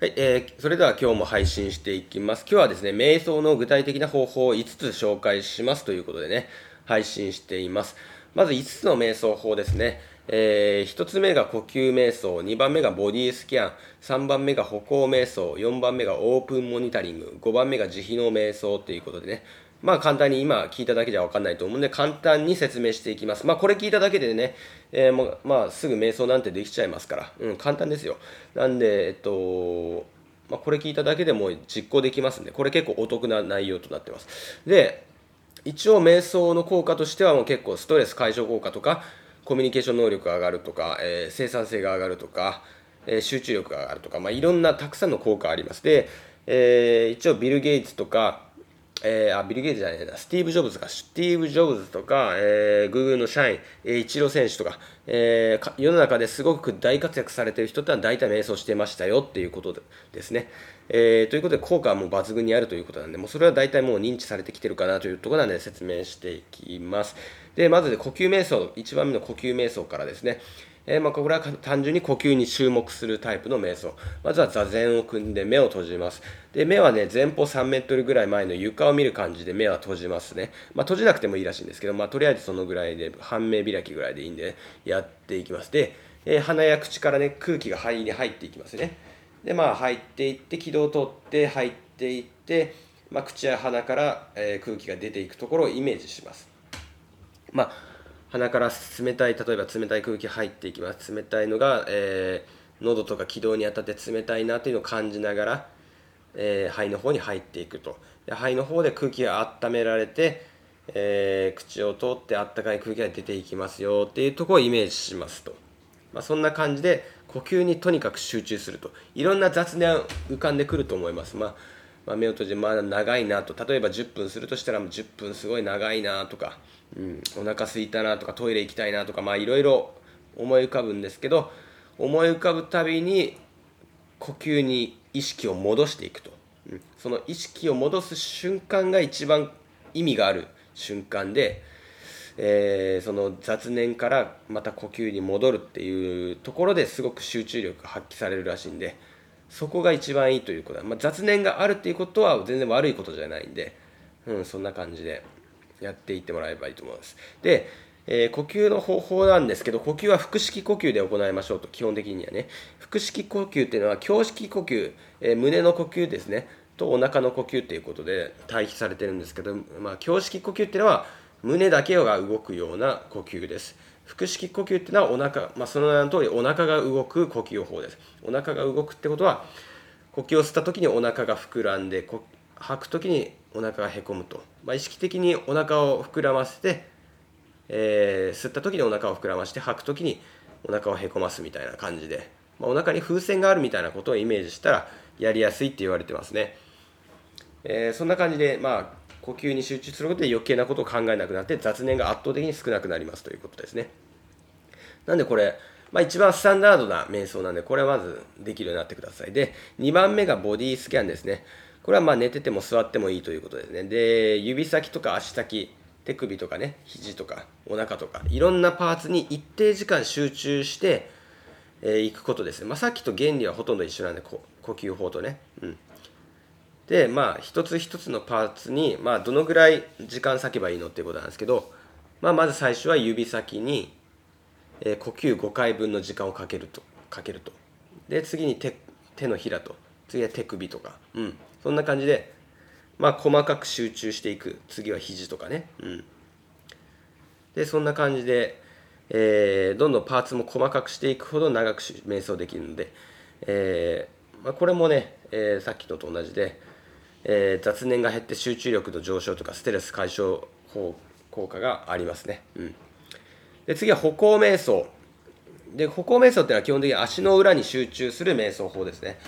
はい、えー、それでは今日も配信していきます。今日はですね、瞑想の具体的な方法を5つ紹介しますということでね、配信しています。まず5つの瞑想法ですね。えー、1つ目が呼吸瞑想、2番目がボディスキャン、3番目が歩行瞑想、4番目がオープンモニタリング、5番目が慈悲の瞑想ということでね、まあ簡単に今聞いただけじゃわかんないと思うんで簡単に説明していきます。まあこれ聞いただけでね、えー、もうまあすぐ瞑想なんてできちゃいますから、うん、簡単ですよ。なんで、えっと、まあこれ聞いただけでも実行できますんで、これ結構お得な内容となってます。で、一応瞑想の効果としてはもう結構ストレス解消効果とか、コミュニケーション能力が上がるとか、えー、生産性が上がるとか、えー、集中力が上がるとか、まあいろんなたくさんの効果あります。で、えー、一応ビル・ゲイツとか、えー、あ、ビル・ゲイツじゃないな、スティーブ・ジョブズか、スティーブ・ジョブズとか、えー、グーグルの社員、えー、イチロー選手とか、えー、世の中ですごく大活躍されてる人ってのは大体瞑想してましたよっていうことですね。えー、ということで、効果はもう抜群にあるということなんで、もうそれは大体もう認知されてきてるかなというところなんで説明していきます。で、まず、呼吸瞑想、1番目の呼吸瞑想からですね。えー、まあ、これは単純に呼吸に注目するタイプの瞑想。まずは座禅を組んで目を閉じます。で、目はね、前方3メートルぐらい前の床を見る感じで目は閉じますね。まあ、閉じなくてもいいらしいんですけど、まあ、とりあえずそのぐらいで、半目開きぐらいでいいんで、やっていきます。で、えー、鼻や口からね、空気が肺に入っていきますね。で、まあ、入っていって、気道を通って入っていって、まあ、口や鼻から、えー、空気が出ていくところをイメージします。まあ鼻から冷たい例えば冷たい空気入っていきます。冷たいのが、えー、喉とか気道に当たって冷たいなというのを感じながら、えー、肺の方に入っていくと。で肺の方で空気が温められて、えー、口を通ってあったかい空気が出ていきますよっていうところをイメージしますと、まあ、そんな感じで呼吸にとにかく集中すると。いろんな雑念浮かんでくると思います、まあまあ、目を閉じてまだ長いなと。例えば10分するとしたら10分すごい長いなとかうん、お腹すいたなとかトイレ行きたいなとかまあいろいろ思い浮かぶんですけど思い浮かぶたびに呼吸に意識を戻していくと、うん、その意識を戻す瞬間が一番意味がある瞬間で、えー、その雑念からまた呼吸に戻るっていうところですごく集中力が発揮されるらしいんでそこが一番いいということだ、まあ、雑念があるっていうことは全然悪いことじゃないんで、うん、そんな感じで。やっていってもらえばいいと思います。で、えー、呼吸の方法なんですけど、呼吸は腹式呼吸で行いましょうと、基本的にはね。腹式呼吸っていうのは、胸式呼吸、えー、胸の呼吸ですね、とお腹の呼吸っていうことで対比されてるんですけど、まあ、胸式呼吸っていうのは、胸だけが動くような呼吸です。腹式呼吸っていうのはお腹、まあ、その名の通りお腹が動く呼吸法です。お腹が動くってことは、呼吸を吸った時にお腹が膨らんで、吐く時にお腹がへこむと、まあ、意識的にお腹を膨らませて、えー、吸った時にお腹を膨らまして吐く時にお腹をへこますみたいな感じで、まあ、お腹に風船があるみたいなことをイメージしたらやりやすいって言われてますね、えー、そんな感じでまあ呼吸に集中することで余計なことを考えなくなって雑念が圧倒的に少なくなりますということですねなんでこれまあ、一番スタンダードな瞑想なんで、これはまずできるようになってください。で、2番目がボディスキャンですね。これはまあ寝てても座ってもいいということですね。で、指先とか足先、手首とかね、肘とかお腹とか、いろんなパーツに一定時間集中してい、えー、くことですね。まあ、さっきと原理はほとんど一緒なんで、呼吸法とね。で、まあ、一つ一つのパーツに、まあ、どのぐらい時間割けばいいのっていうことなんですけど、まあ、まず最初は指先に、えー、呼吸5回分の時間をかけると。かけると。で、次に手手のひらと。次は手首とか。うん。そんな感じで、まあ、細かく集中していく次は肘とかね、うん、でそんな感じで、えー、どんどんパーツも細かくしていくほど長く瞑想できるので、えー、まあ、これもね、えー、さっきのと同じで、え雑念が減って集中力の上昇とかストレス解消効果がありますね、うん、で次は歩行瞑想。で歩行瞑想っていうのは基本的に足の裏に集中する瞑想法ですね。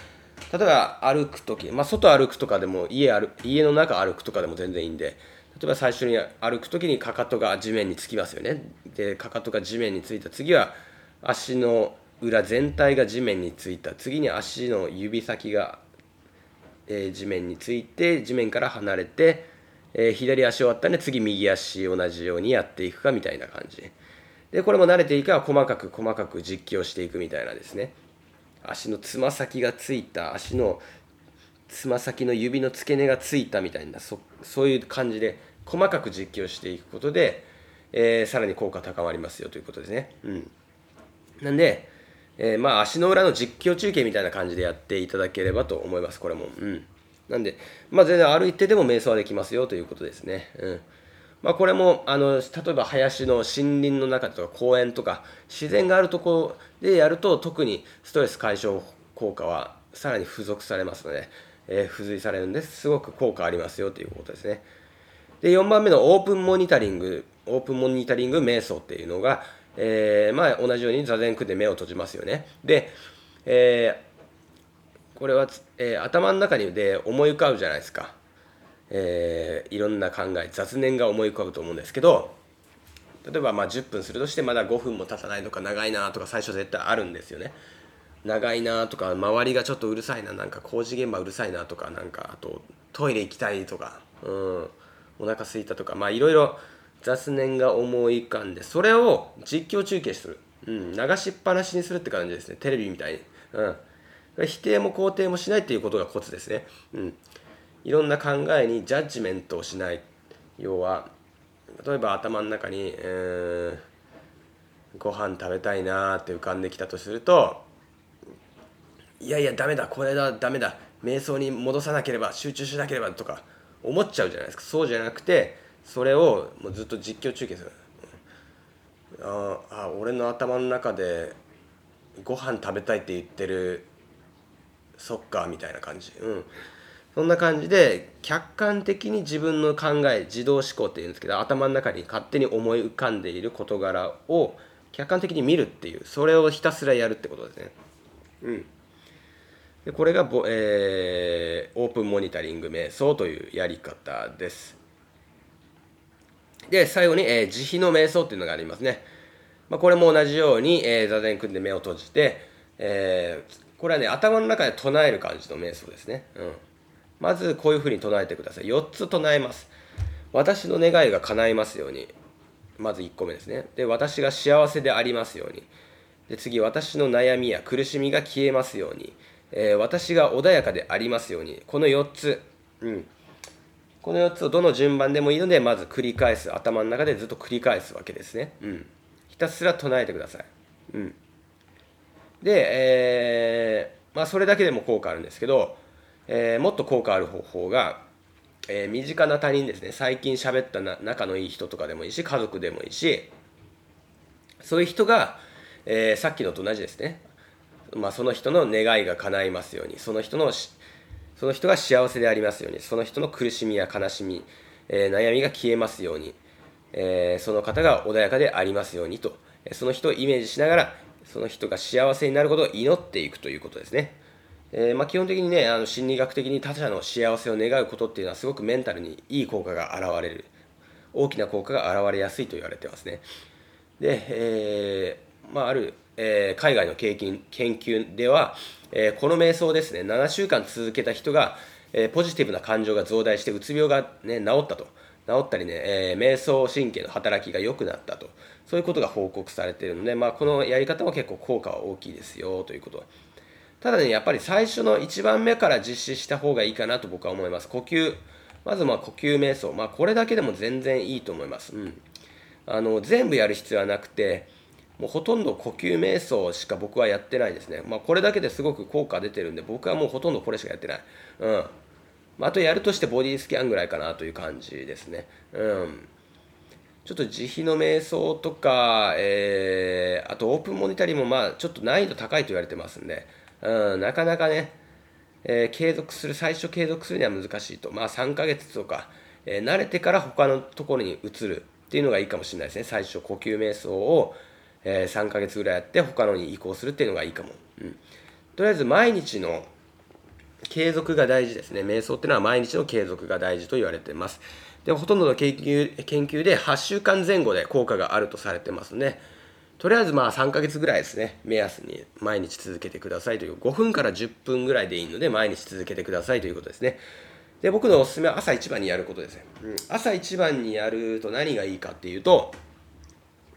例えば歩く時、まあ、外歩くとかでも家歩家の中歩くとかでも全然いいんで例えば最初に歩く時にかかとが地面につきますよね。でかかとが地面についた次は足の裏全体が地面についた。次に足の指先が、えー、地面について地面から離れて、えー、左足終わったんで次右足同じようにやっていくかみたいな感じ。でこれも慣れていいから細かく細かく実況していくみたいなですね。足のつま先がついた足のつま先の指の付け根がついたみたいなそそういう感じで細かく実況していくことで、えー、さらに効果高まりますよということですね。うん、なんで、えー、まあ足の裏の実況中継みたいな感じでやっていただければと思います、これも。うん、なんで、まあ、全然歩いてでも瞑想はできますよということですね。うんまあ、これもあの例えば林の森林の中とか公園とか自然があるところでやると特にストレス解消効果はさらに付属されますので、えー、付随されるんですすごく効果ありますよということですね。で4番目のオープンモニタリングオープンモニタリング瞑想っていうのが、えー、まあ、同じように座禅組んで目を閉じますよね。で、えー、これは、え頭の中にで思い浮かぶじゃないですか。えー、いろんな考え雑念が思い浮かぶと思うんですけど例えばまあ10分するとしてまだ5分も経たないとか長いなとか最初絶対あるんですよね長いなとか周りがちょっとうるさいななんか工事現場うるさいなとかなんかあとトイレ行きたいとかうんお腹すいたとかまあいろいろ雑念が思い浮かんでそれを実況中継する、うん、流しっぱなしにするって感じですね。テレビみたいに、うん、否定も肯定もしないっていうことがコツですね、うん、いろんな考えにジャッジメントをしない。要は例えば頭の中に、えー、ご飯食べたいなーって浮かんできたとするといやいやダメだ。これだ。ダメだ。瞑想に戻さなければ集中しなければとか思っちゃうじゃないですか。そうじゃなくてそれをもうずっと実況中継するああ俺の頭の中でご飯食べたいって言ってるそっかみたいな感じうんそんな感じで客観的に自分の考え自動思考っていうんですけど頭の中に勝手に思い浮かんでいる事柄を客観的に見るっていうそれをひたすらやるってことですね。うん、でこれがぼ、えー、オープンモニタリング瞑想というやり方です。で最後に、えー、慈悲の瞑想っていうのがありますね。まあ、これも同じように、えー、座禅組んで目を閉じて、えー、これはね頭の中で唱える感じの瞑想ですね。うん。まずこういうふうに唱えてください。4つ唱えます。私の願いが叶いますように。まず1個目ですね。で私が幸せでありますように。で次私の悩みや苦しみが消えますように、えー、私が穏やかでありますように。この4つ、うん、この4つをどの順番でもいいのでまず繰り返す。頭の中でずっと繰り返すわけですね、うん、ひたすら唱えてください、うん、で、えー、まあ、それだけでも効果あるんですけどえー、もっと効果ある方法が、えー、身近な他人ですね。最近喋ったな仲のいい人とかでもいいし家族でもいいしそういう人が、えー、さっきのと同じですね、まあ、その人の願いが叶いますようにその人のその人が幸せでありますようにその人の苦しみや悲しみ、え悩みが消えますように、えその方が穏やかでありますようにとその人をイメージしながらその人が幸せになることを祈っていくということですね。えー、まあ、基本的にねあの心理学的に他者の幸せを願うことっていうのはすごくメンタルにいい効果が現れる大きな効果が現れやすいと言われてますねで、え、まあ、ある、えー、海外の経験研究では、えこの瞑想ですね7週間続けた人が、えポジティブな感情が増大してうつ病が、ね、治ったと治ったりね、え瞑想神経の働きが良くなったとそういうことが報告されているので、まあ、このやり方も結構効果は大きいですよということただね、やっぱり最初の1番目から実施した方がいいかなと僕は思います。呼吸。まずま呼吸瞑想。まあこれだけでも全然いいと思います。うん。あの、全部やる必要はなくて、もうほとんど呼吸瞑想しか僕はやってないですね。まあこれだけですごく効果出てるんで、僕はもうほとんどこれしかやってない。うん。まあ、とやるとしてボディスキャンぐらいかなという感じですね。うん。ちょっと慈悲の瞑想とか、えー、あとオープンモニタリーもまあちょっと難易度高いと言われてますんで、うん、なかなかね、えー、継続する、最初継続するには難しいと。まあ3ヶ月とか、えー、慣れてから他のところに移るっていうのがいいかもしれないですね。最初呼吸瞑想を、えー、3ヶ月ぐらいやって他のに移行するっていうのがいいかも。うん、とりあえず毎日の継続が大事ですね。瞑想っていうのは毎日の継続が大事と言われています。でほとんどの研究研究で8週間前後で効果があるとされてますね。とりあえずまあ3ヶ月ぐらいですね、目安に毎日続けてくださいという、5分から10分ぐらいでいいので、毎日続けてくださいということですね。で、僕のおすすめは朝一番にやることですね。うん、朝一番にやると何がいいかっていうと、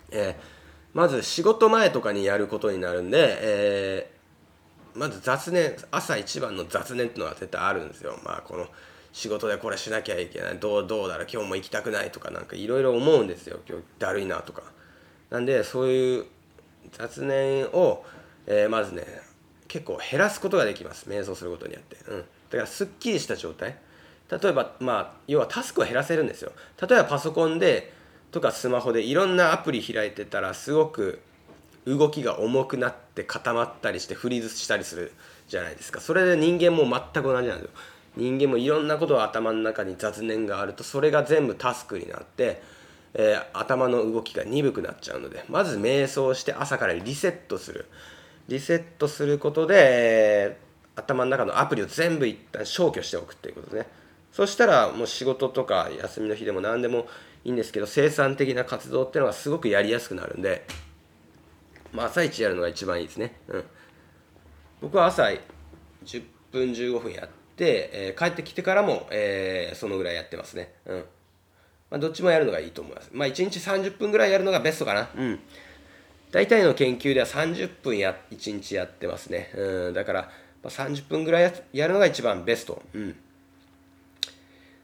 えー、まず仕事前とかにやることになるんで、えまず雑念朝一番の雑念っていうのは絶対あるんですよ。まあこの仕事でこれしなきゃいけないどうどうだろう今日も行きたくないとかなんかいろいろ思うんですよ。今日だるいなとか。なんでそういう雑念を、えー、まずね結構減らすことができます。瞑想することによって、うん、だからすっきりした状態。例えばまあ要はタスクを減らせるんですよ。例えばパソコンでとかスマホでいろんなアプリ開いてたらすごく動きが重くなって固まったりしてフリーズしたりするじゃないですか。それで人間も全く同じなんですよ。人間もいろんなことが頭の中に雑念があるとそれが全部タスクになって、えー、頭の動きが鈍くなっちゃうのでまず瞑想して朝からリセットする。リセットすることで、えー、頭の中のアプリを全部一旦消去しておくっていうことね。そしたらもう仕事とか休みの日でも何でもいいんですけど生産的な活動っていうのがすごくやりやすくなるんで、まあ、朝一やるのが一番いいですね、うん、僕は朝10分15分やって、えー、帰ってきてからも、えー、そのぐらいやってますね。うん。まあ、どっちもやるのがいいと思います。まあ、1日30分ぐらいやるのがベストかな。うん。大体の研究では30分や、1日やってますね。うん。だから、ま、30分ぐらいやるのが一番ベスト。うん。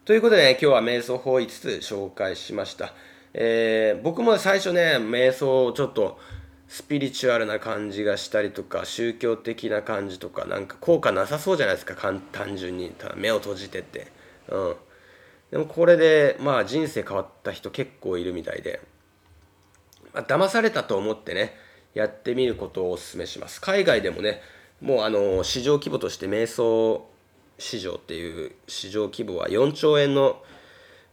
ということでね、今日は瞑想法5つ紹介しました。えー、僕も最初ね、瞑想をちょっと、スピリチュアルな感じがしたりとか宗教的な感じとかなんか効果なさそうじゃないですか単純に。ただ目を閉じてって。うん。でもこれでまあ人生変わった人結構いるみたいで、まあ、騙されたと思ってねやってみることをお勧めします。海外でもねもうあの市場規模として瞑想市場っていう市場規模は4兆円の、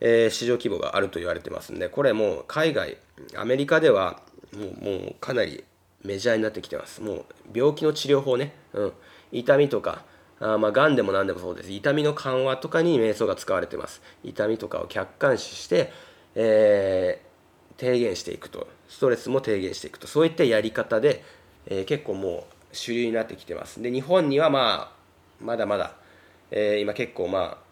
え、市場規模があると言われてますんでこれもう海外アメリカではもうもうかなりメジャーになってきてます。もう病気の治療法ね、うん、痛みとかあまあ癌でも何でもそうです。痛みの緩和とかに瞑想が使われてます。痛みとかを客観視して、えー、低減していくと。ストレスも低減していくと。そういったやり方で、えー、結構もう主流になってきてます。で日本にはまあまだまだ、えー、今結構まあ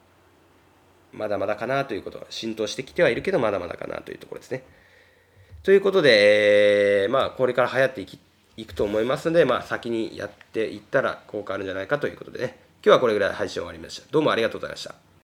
まだまだかなということは浸透してきてはいるけどまだまだかなというところですね。ということで、えー、まあ、これから流行っていきいくと思いますので、まあ、先にやっていったら効果あるんじゃないかということでね、今日はこれぐらい配信終わりました。どうもありがとうございました。